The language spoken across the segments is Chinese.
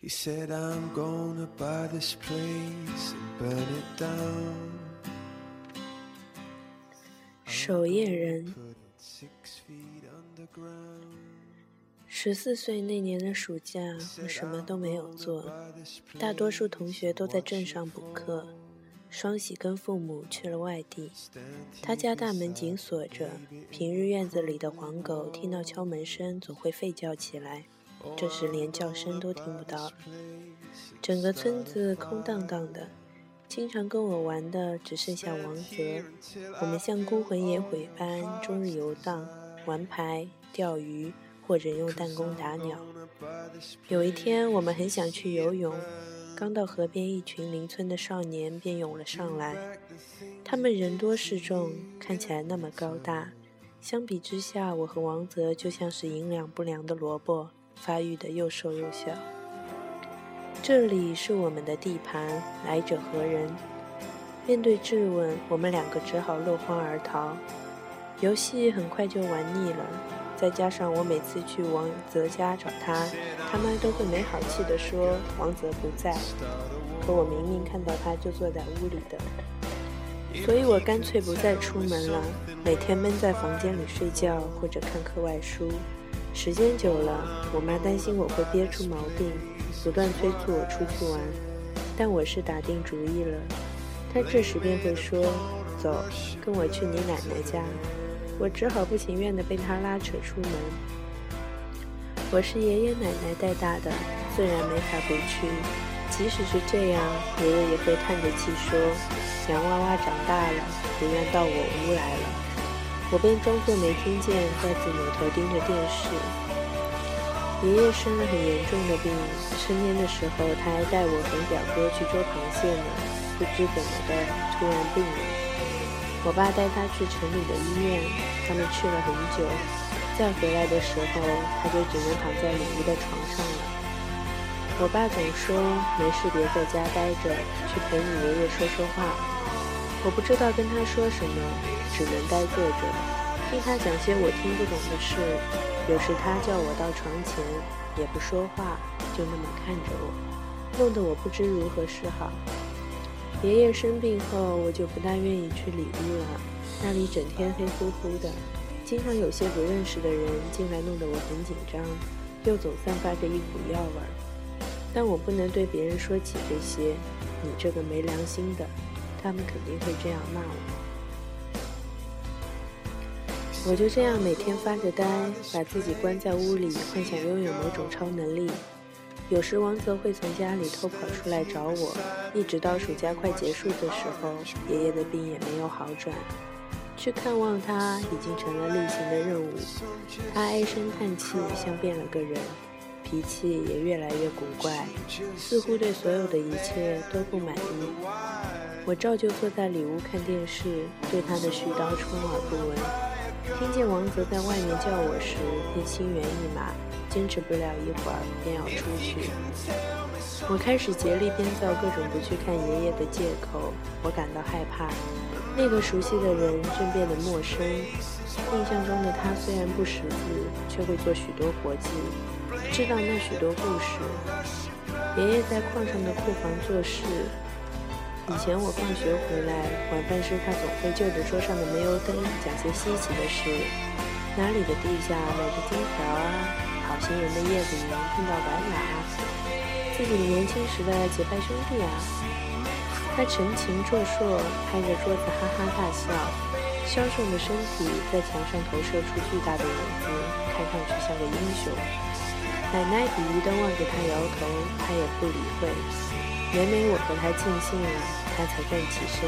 He said, I'm gonna buy this place and burn it down. 守夜人.十四岁那年的暑假，我什么都没有做，大多数同学都在镇上补课。双喜跟父母去了外地，他家大门紧锁着，平日院子里的黄狗听到敲门声总会吠叫起来，这时连叫声都听不到了。整个村子空荡荡的，经常跟我玩的只剩下王泽。我们像孤魂野鬼般终日游荡，玩牌、钓鱼，或者用弹弓打鸟。有一天，我们很想去游泳，刚到河边，一群邻村的少年便涌了上来。他们人多势众，看起来那么高大。相比之下，我和王泽就像是营养不良的萝卜，发育的又瘦又小。这里是我们的地盘，来者何人？面对质问，我们两个只好落荒而逃。游戏很快就玩腻了，再加上我每次去王泽家找他，他妈都会没好气地说王泽不在，可我明明看到他就坐在屋里的，所以我干脆不再出门了，每天闷在房间里睡觉或者看课外书。时间久了，我妈担心我会憋出毛病，不断催促我出去玩，但我是打定主意了。她这时便会说：“走，跟我去你奶奶家。”我只好不情愿地被她拉扯出门。我是爷爷奶奶带大的，自然没法不去。即使是这样，爷爷也会叹着气说：“洋娃娃长大了，不愿到我屋来了。”我便装作没听见，再次扭头盯着电视。爷爷生了很严重的病，春天的时候他还带我和表哥去捉螃蟹呢，不知怎么的突然病了。我爸带他去城里的医院，他们去了很久，再回来的时候他就只能躺在里屋的床上了。我爸总说没事别在家待着，去陪你爷爷说说话。我不知道跟他说什么，只能呆坐着，听他讲些我听不懂的事。有时他叫我到床前，也不说话，就那么看着我，弄得我不知如何是好。爷爷生病后，我就不大愿意去里屋了，那里整天黑乎乎的，经常有些不认识的人进来，弄得我很紧张，又总散发着一股药味儿。但我不能对别人说起这些，你这个没良心的。他们肯定会这样骂我。我就这样每天发着呆，把自己关在屋里，幻想拥有某种超能力。有时王泽会从家里偷跑出来找我，一直到暑假快结束的时候，爷爷的病也没有好转。去看望他已经成了例行的任务。他唉声叹气，像变了个人，脾气也越来越古怪，似乎对所有的一切都不满意。我照旧坐在里屋看电视，对他的絮叨充耳不闻。听见王泽在外面叫我时，便心猿意马，坚持不了一会儿，便要出去。我开始竭力编造各种不去看爷爷的借口。我感到害怕，那个熟悉的人正变得陌生。印象中的他虽然不识字，却会做许多活计，知道那许多故事。爷爷在矿上的库房做事。以前我放学回来，晚饭时他总会就着桌上的煤油灯讲些稀奇的事，哪里的地下埋着金条啊，好心人的叶子能碰到白马啊，自己年轻时的结拜兄弟啊。他神情烁烁，拍着桌子哈哈大笑，消瘦的身体在墙上投射出巨大的影子，看上去像个英雄。奶奶鄙夷地望着他摇头，他也不理会。每每我和他尽兴了，他才站起身，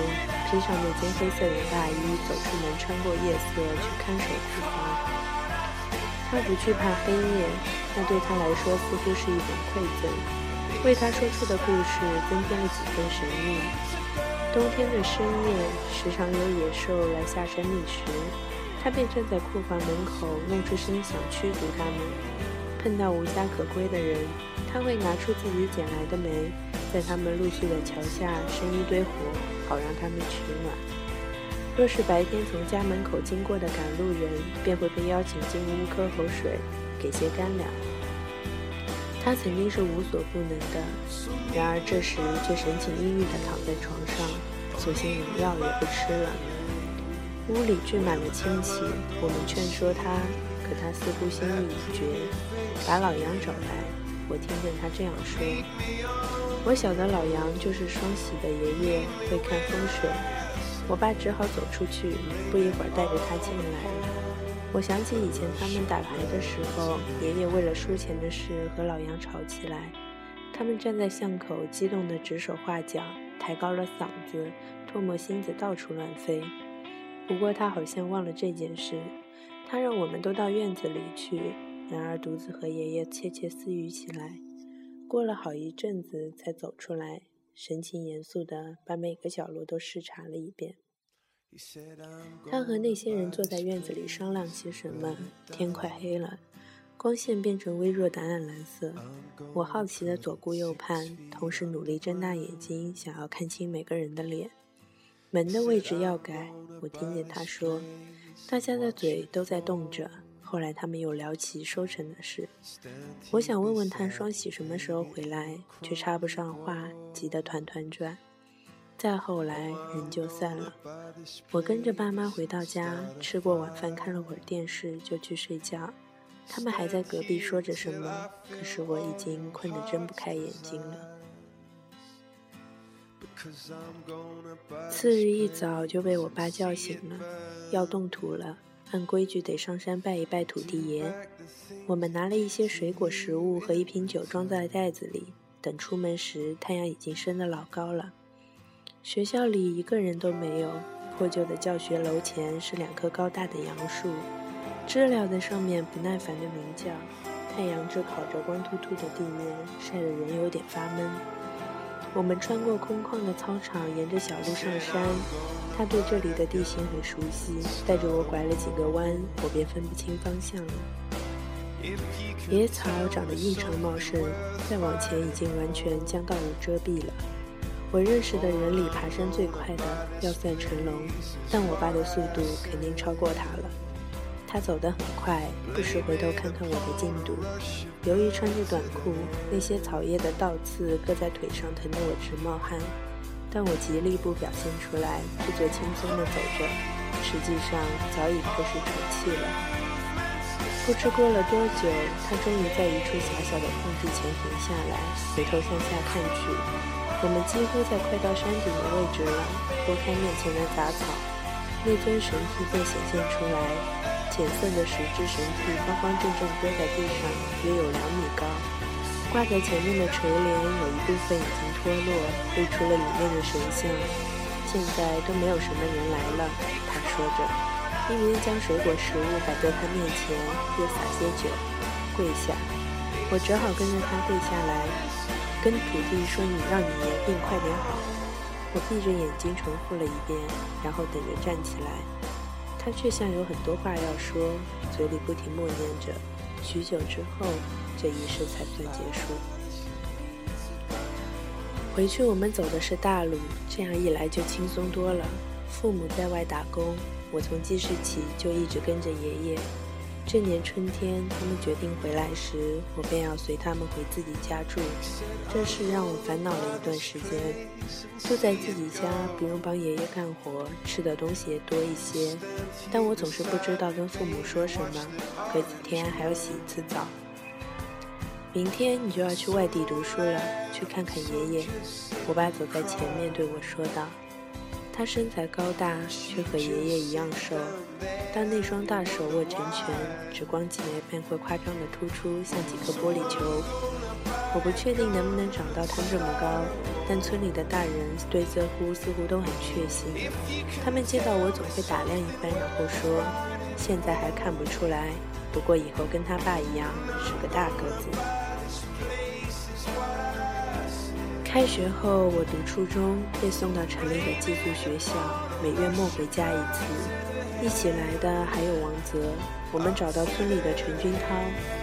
披上那件黑色的大衣，走出门，穿过夜色去看守库房。他不惧怕黑夜，那对他来说似乎是一种馈赠，为他说出的故事增添了几分神秘。冬天的深夜，时常有野兽来下山觅食，他便站在库房门口，弄出声响驱逐它们。碰到无家可归的人，他会拿出自己捡来的煤。在他们陆续的桥下生一堆火，好让他们取暖。若是白天从家门口经过的赶路人，便会被邀请进屋喝口水，给些干粮。他曾经是无所不能的，然而这时却神情抑郁地躺在床上，索性连药也不吃了。屋里聚满了亲戚，我们劝说他，可他似乎心意已决，把老杨找来。我听见他这样说：“我晓得老杨就是双喜的爷爷，会看风水。”我爸只好走出去，不一会儿带着他进来。我想起以前他们打牌的时候，爷爷为了输钱的事和老杨吵起来，他们站在巷口，激动得指手画脚，抬高了嗓子，唾沫星子到处乱飞。不过他好像忘了这件事，他让我们都到院子里去，然而独自和爷爷窃窃私语起来。过了好一阵子才走出来，神情严肃地把每个角落都视察了一遍。他和那些人坐在院子里商量些什么。天快黑了，光线变成微弱的暗蓝色。我好奇地左顾右盼，同时努力睁大眼睛，想要看清每个人的脸。门的位置要改，我听见他说。大家的嘴都在动着。后来他们又聊起收成的事。我想问问他双喜什么时候回来，却插不上话，急得团团转。再后来，人就散了。我跟着爸妈回到家，吃过晚饭，看了会儿电视，就去睡觉。他们还在隔壁说着什么，可是我已经困得睁不开眼睛了。次日一早就被我爸叫醒了，要动土了，按规矩得上山拜一拜土地爷。我们拿了一些水果、食物和一瓶酒装在袋子里，等出门时，太阳已经升得老高了。学校里一个人都没有，破旧的教学楼前是两棵高大的杨树，知了在上面不耐烦地鸣叫。太阳正烤着光秃秃的地面，晒得人有点发闷。我们穿过空旷的操场，沿着小路上山。他对这里的地形很熟悉，带着我拐了几个弯，我便分不清方向了。野草长得异常茂盛，再往前已经完全将道路遮蔽了。我认识的人里，爬山最快的要算成龙，但我爸的速度肯定超过他了。他走得很快，不时回头看看我的进度。由于穿着短裤，那些草叶的倒刺割在腿上，疼得我直冒汗。但我极力不表现出来，故作轻松地走着，实际上早已开始喘气了。不知过了多久，他终于在一处狭小的空地前停下来，回头向下看去。我们几乎在快到山顶的位置了，拨开面前的杂草，那尊神体便显现出来。浅色的石质神体方方正正搁在地上，约有两米高。挂在前面的垂帘有一部分已经脱落，露出了里面的神像。现在都没有什么人来了，他说着，一边将水果食物摆在他面前，又洒些酒，跪下。我只好跟着他跪下来。跟土地说：“你让你爷病快点好。”我闭着眼睛重复了一遍，然后等着站起来。他却像有很多话要说，嘴里不停默念着。许久之后，这一世才算结束。回去我们走的是大路，这样一来就轻松多了。父母在外打工，我从记事起就一直跟着爷爷。这年春天，他们决定回来时，我便要随他们回自己家住。这事让我烦恼了一段时间。住在自己家，不用帮爷爷干活，吃的东西也多一些，但我总是不知道跟父母说什么。隔几天还要洗一次澡。明天你就要去外地读书了，去看看爷爷。我爸走在前面对我说道。他身材高大，却和爷爷一样瘦，但那双大手握成拳，指关节便会夸张地突出，像几颗玻璃球。我不确定能不能长到他这么高，但村里的大人对这乎似乎都很确信。他们见到我总会打量一番，然后说：“现在还看不出来，不过以后跟他爸一样是个大个子。”开学后，我读初中，被送到城里的寄宿学校，每月末回家一次。一起来的还有王泽。我们找到村里的陈君涛，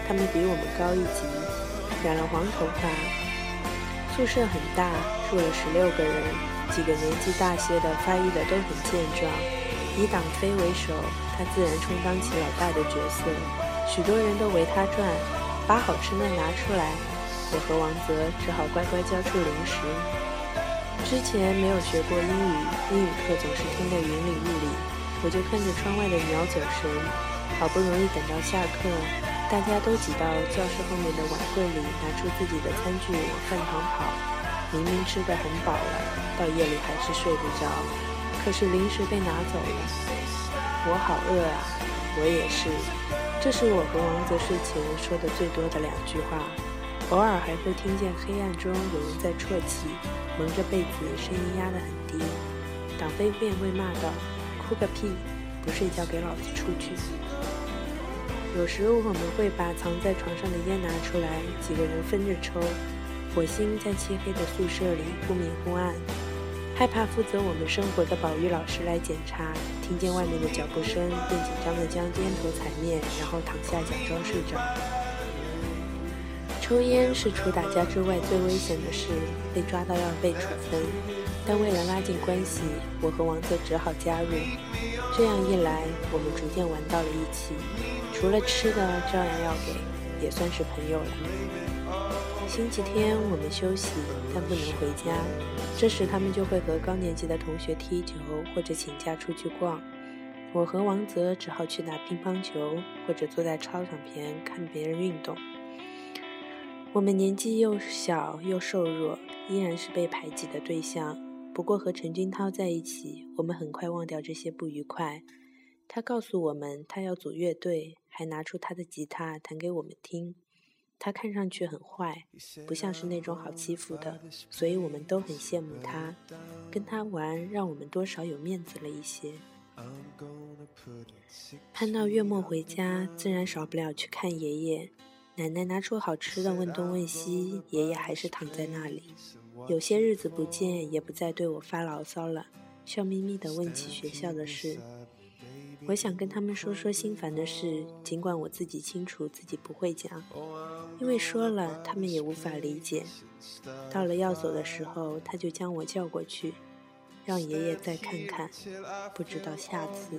他们比我们高一级，染了黄头发。宿舍很大，住了十六个人，几个年纪大些的、发育的都很健壮。以党飞为首，他自然充当起老大的角色，许多人都围他转，把好吃的拿出来。我和王泽只好乖乖交出零食。之前没有学过英语，英语课总是听得云里雾里，我就看着窗外的鸟走神。好不容易等到下课，大家都挤到教室后面的碗柜里，拿出自己的餐具往饭堂跑。明明吃得很饱了，到夜里还是睡不着。可是零食被拿走了，我好饿啊！我也是。这是我和王泽睡前说的最多的两句话，偶尔还会听见黑暗中有人在啜泣，蒙着被子，声音压得很低。党飞便会骂道：“哭个屁！不睡觉给老子出去！”有时我们会把藏在床上的烟拿出来，几个人分着抽。火星在漆黑的宿舍里忽明忽暗。害怕负责我们生活的保育老师来检查，听见外面的脚步声，便紧张地将烟头踩灭，然后躺下假装睡着。抽烟是除打架之外最危险的事，被抓到要被处分。但为了拉近关系，我和王泽只好加入。这样一来，我们逐渐玩到了一起，除了吃的照样要给，也算是朋友了。星期天我们休息，但不能回家。这时他们就会和高年级的同学踢球，或者请假出去逛。我和王泽只好去打乒乓球，或者坐在操场边看别人运动。我们年纪又小又瘦弱，依然是被排挤的对象。不过和陈君涛在一起，我们很快忘掉这些不愉快。他告诉我们他要组乐队，还拿出他的吉他弹给我们听。他看上去很坏，不像是那种好欺负的，所以我们都很羡慕他。跟他玩，让我们多少有面子了一些。盼到月末回家，自然少不了去看爷爷。奶奶拿出好吃的问东问西，爷爷还是躺在那里。有些日子不见，也不再对我发牢骚了，笑眯眯地问起学校的事。我想跟他们说说心烦的事，尽管我自己清楚自己不会讲，因为说了他们也无法理解。到了要走的时候，他就将我叫过去，让爷爷再看看，不知道下次。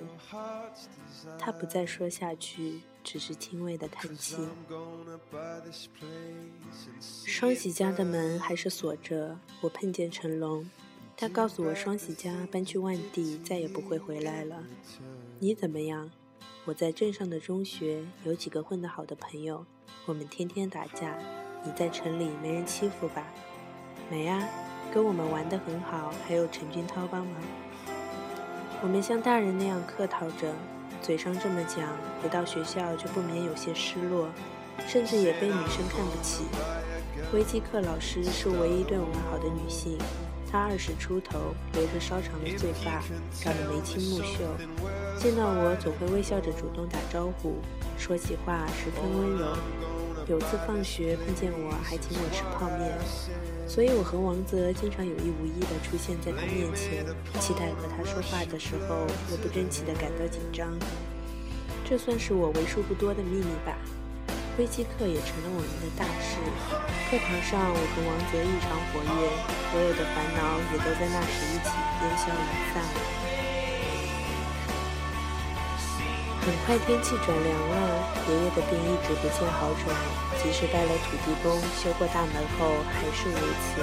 他不再说下去，只是轻微的叹气。双喜家的门还是锁着，我碰见成龙，他告诉我双喜家搬去外地，再也不会回来了。你怎么样？我在镇上的中学有几个混得好的朋友，我们天天打架。你在城里没人欺负吧？没啊，跟我们玩得很好，还有陈俊涛帮忙。我们像大人那样客套着，嘴上这么讲，回到学校就不免有些失落，甚至也被女生看不起。微机课老师是唯一对我们好的女性。她二十出头，留着稍长的碎发，长得眉清目秀，见到我总会微笑着主动打招呼，说起话十分温柔。有次放学碰见我，还请我吃泡面，所以我和王泽经常有意无意地出现在他面前，期待和他说话的时候，又不争气地感到紧张。这算是我为数不多的秘密吧。微机课也成了我们的大事。课堂上，我和王泽异常活跃，所有的烦恼也都在那时一起烟消云散了。很快天气转凉了，爷爷的病一直不见好转，即使拜了土地公、修过大门后，还是如此。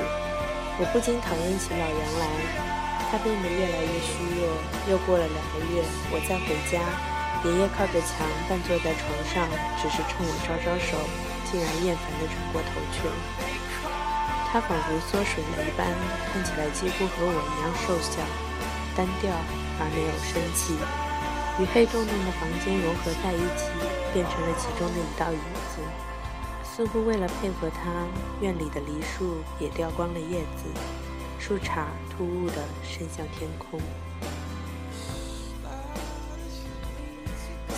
我不禁讨厌起老杨来，他变得越来越虚弱。又过了两个月，我再回家。爷爷靠着墙，半坐在床上，只是冲我招招手，竟然厌烦地转过头去了。他仿佛缩水了一般，看起来几乎和我一样瘦小、单调而没有生气，与黑洞洞的房间融合在一起，变成了其中的一道影子。似乎为了配合他，院里的梨树也掉光了叶子，树杈突兀地伸向天空。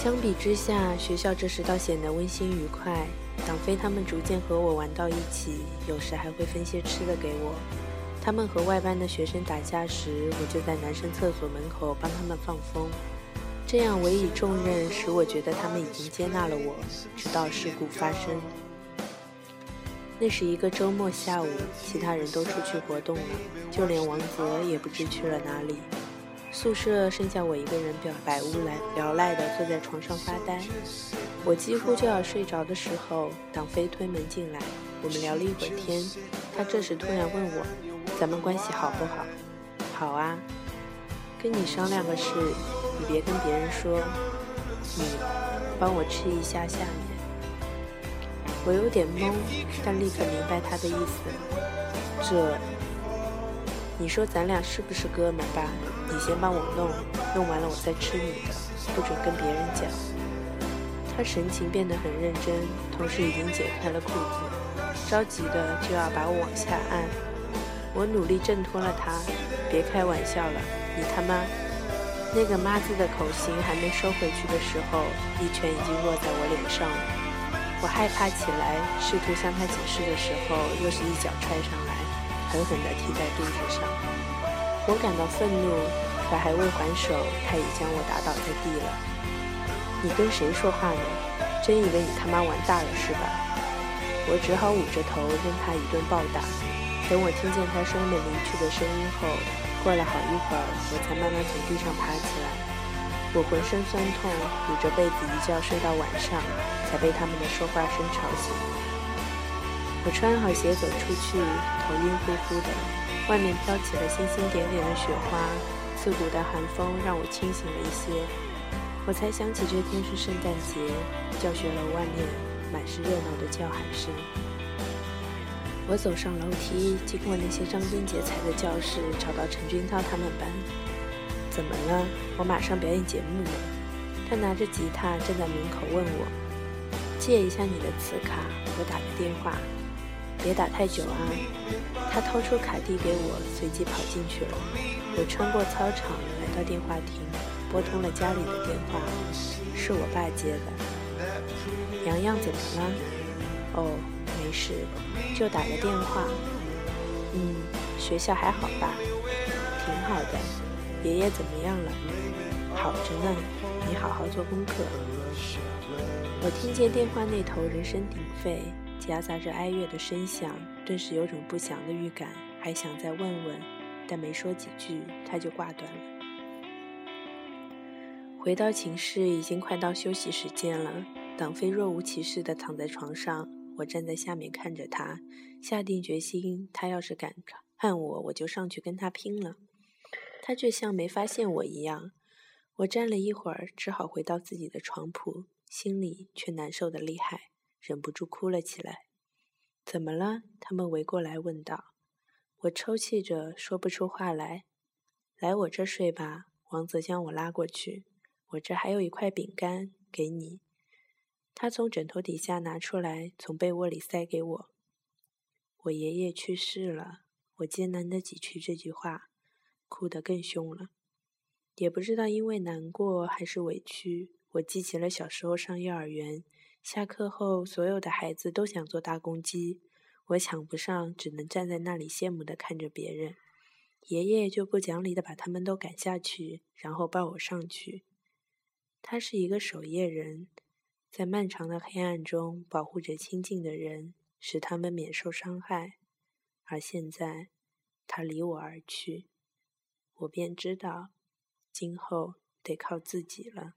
相比之下，学校这时倒显得温馨愉快。党飞他们逐渐和我玩到一起，有时还会分些吃的给我。他们和外班的学生打架时，我就在男生厕所门口帮他们放风。这样委以重任，使我觉得他们已经接纳了我，直到事故发生。那是一个周末下午，其他人都出去活动了，就连王泽也不知去了哪里。宿舍剩下我一个人，表百无来聊赖地坐在床上发呆。我几乎就要睡着的时候，党飞推门进来，我们聊了一会儿天，他这时突然问我：“咱们关系好不好？”“好啊。”“跟你商量个事，你别跟别人说。你帮我吃一下下。”我有点懵，但立刻明白他的意思。这，你说咱俩是不是哥们吧？你先帮我弄，弄完了我再吃你的，不准跟别人讲。他神情变得很认真，同时已经解开了裤子，着急的就要把我往下按。我努力挣脱了他，别开玩笑了，你他妈！那个妈字的口型还没收回去的时候，一拳已经落在我脸上了。我害怕起来，试图向他解释的时候，又是一脚踹上来，狠狠地踢在肚子上。我感到愤怒，可还未还手，他已将我打倒在地了。你跟谁说话呢？真以为你他妈玩大了是吧？我只好捂着头任他一顿暴打。等我听见他摔门离去的声音后，过了好一会儿，我才慢慢从地上爬起来。我浑身酸痛，捂着被子一觉睡到晚上，才被他们的说话声吵醒。我穿好鞋走出去，头晕乎乎的，外面飘起了星星点点的雪花，刺骨的寒风让我清醒了一些。我才想起这天是圣诞节，教学楼外面满是热闹的叫喊声。我走上楼梯，经过那些张灯结彩的教室，找到陈君涛他们班。怎么了？我马上表演节目了。他拿着吉他站在门口问我：“借一下你的磁卡，我打个电话。别打太久啊。”他掏出卡递给我，随即跑进去了。我穿过操场来到电话亭，拨通了家里的电话，是我爸接的。洋洋怎么了？哦，没事，就打个电话。嗯，学校还好吧？挺好的。爷爷怎么样了？好着呢，你好好做功课。我听见电话那头人声鼎沸，夹杂着哀乐的声响，顿时有种不祥的预感，还想再问问，但没说几句，他就挂断了。回到寝室，已经快到休息时间了。党飞若无其事地躺在床上，我站在下面看着他，下定决心，他要是敢看我，我就上去跟他拼了。他却像没发现我一样，我站了一会儿，只好回到自己的床铺，心里却难受的厉害，忍不住哭了起来。怎么了？他们围过来问道。我抽泣着说不出话来。来我这睡吧，王泽将我拉过去。我这还有一块饼干，给你。他从枕头底下拿出来，从被窝里塞给我。我爷爷去世了。我艰难地挤去这句话。哭得更凶了，也不知道因为难过还是委屈，我记起了小时候上幼儿园，下课后所有的孩子都想坐大公鸡，我抢不上，只能站在那里羡慕地看着别人。爷爷就不讲理地把他们都赶下去，然后抱我上去。他是一个守夜人，在漫长的黑暗中保护着亲近的人，使他们免受伤害。而现在，他离我而去。我便知道，今后得靠自己了。